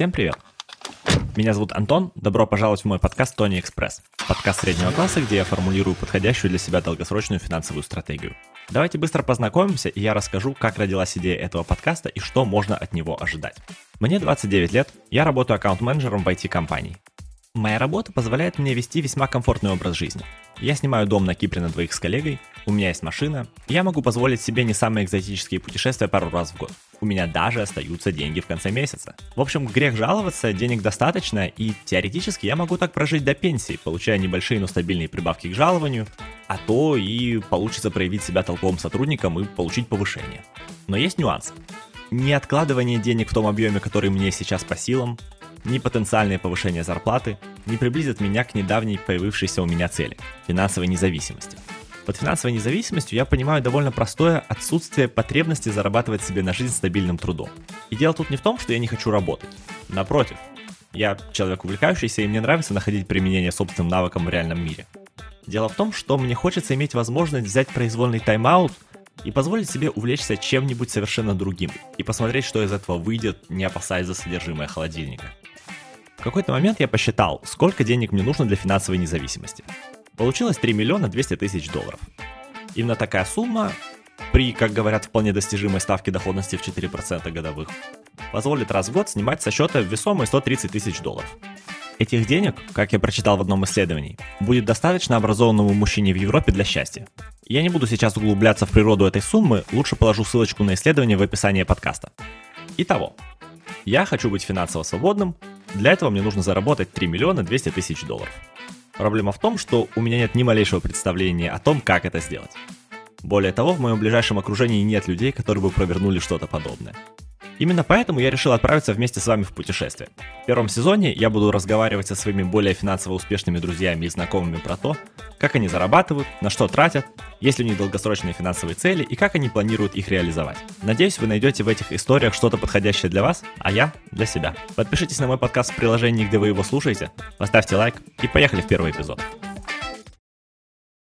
Всем привет! Меня зовут Антон, добро пожаловать в мой подкаст Тони Экспресс. Подкаст среднего класса, где я формулирую подходящую для себя долгосрочную финансовую стратегию. Давайте быстро познакомимся, и я расскажу, как родилась идея этого подкаста и что можно от него ожидать. Мне 29 лет, я работаю аккаунт-менеджером в IT-компании. Моя работа позволяет мне вести весьма комфортный образ жизни. Я снимаю дом на Кипре на двоих с коллегой, у меня есть машина, я могу позволить себе не самые экзотические путешествия пару раз в год. У меня даже остаются деньги в конце месяца. В общем, грех жаловаться, денег достаточно, и теоретически я могу так прожить до пенсии, получая небольшие, но стабильные прибавки к жалованию, а то и получится проявить себя толковым сотрудником и получить повышение. Но есть нюанс. Не откладывание денег в том объеме, который мне сейчас по силам, ни потенциальное повышение зарплаты не приблизят меня к недавней появившейся у меня цели – финансовой независимости. Под финансовой независимостью я понимаю довольно простое отсутствие потребности зарабатывать себе на жизнь стабильным трудом. И дело тут не в том, что я не хочу работать. Напротив, я человек увлекающийся, и мне нравится находить применение собственным навыкам в реальном мире. Дело в том, что мне хочется иметь возможность взять произвольный тайм-аут и позволить себе увлечься чем-нибудь совершенно другим и посмотреть, что из этого выйдет, не опасаясь за содержимое холодильника. В какой-то момент я посчитал, сколько денег мне нужно для финансовой независимости. Получилось 3 миллиона 200 тысяч долларов. Именно такая сумма, при, как говорят, вполне достижимой ставке доходности в 4% годовых, позволит раз в год снимать со счета весомые 130 тысяч долларов. Этих денег, как я прочитал в одном исследовании, будет достаточно образованному мужчине в Европе для счастья. Я не буду сейчас углубляться в природу этой суммы, лучше положу ссылочку на исследование в описании подкаста. Итого, я хочу быть финансово свободным, для этого мне нужно заработать 3 миллиона 200 тысяч долларов. Проблема в том, что у меня нет ни малейшего представления о том, как это сделать. Более того, в моем ближайшем окружении нет людей, которые бы провернули что-то подобное. Именно поэтому я решил отправиться вместе с вами в путешествие. В первом сезоне я буду разговаривать со своими более финансово успешными друзьями и знакомыми про то, как они зарабатывают, на что тратят, есть ли у них долгосрочные финансовые цели и как они планируют их реализовать. Надеюсь, вы найдете в этих историях что-то подходящее для вас, а я для себя. Подпишитесь на мой подкаст в приложении, где вы его слушаете, поставьте лайк и поехали в первый эпизод.